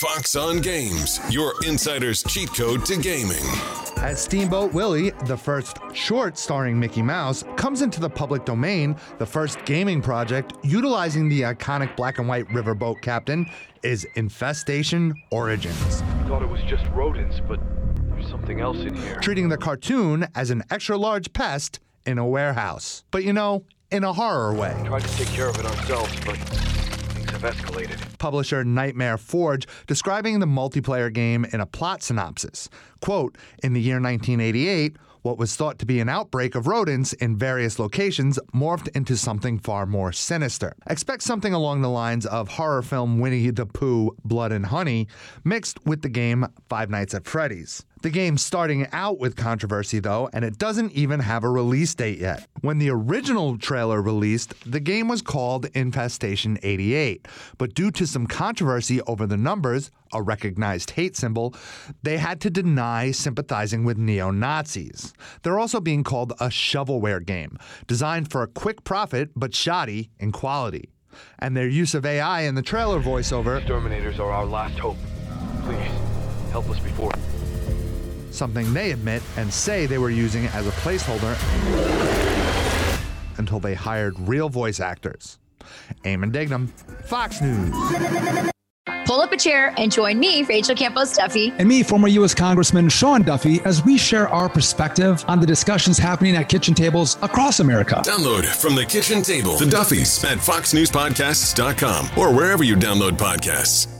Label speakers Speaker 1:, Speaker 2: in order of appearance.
Speaker 1: Fox on Games, your insider's cheat code to gaming.
Speaker 2: As Steamboat Willie, the first short starring Mickey Mouse, comes into the public domain, the first gaming project utilizing the iconic black and white riverboat captain is Infestation Origins.
Speaker 3: Thought it was just rodents, but there's something else in here.
Speaker 2: Treating the cartoon as an extra large pest in a warehouse. But you know, in a horror way.
Speaker 3: Tried to take care of it ourselves, but things have escalated.
Speaker 2: Publisher Nightmare Forge describing the multiplayer game in a plot synopsis. Quote, in the year 1988, what was thought to be an outbreak of rodents in various locations morphed into something far more sinister. Expect something along the lines of horror film Winnie the Pooh Blood and Honey mixed with the game Five Nights at Freddy's. The game's starting out with controversy though, and it doesn't even have a release date yet. When the original trailer released, the game was called Infestation 88, but due to some controversy over the numbers, a recognized hate symbol, they had to deny sympathizing with neo Nazis. They're also being called a shovelware game, designed for a quick profit but shoddy in quality. And their use of AI in the trailer voiceover,
Speaker 3: Exterminators are our last hope. Please, help us before.
Speaker 2: Something they admit and say they were using as a placeholder until they hired real voice actors. Eamon Dignam, Fox News.
Speaker 4: Pull up a chair and join me, Rachel Campos Duffy.
Speaker 5: and me, former U.S. Congressman Sean Duffy, as we share our perspective on the discussions happening at kitchen tables across America.
Speaker 1: Download from the kitchen table the Duffys at foxnewspodcasts.com or wherever you download podcasts.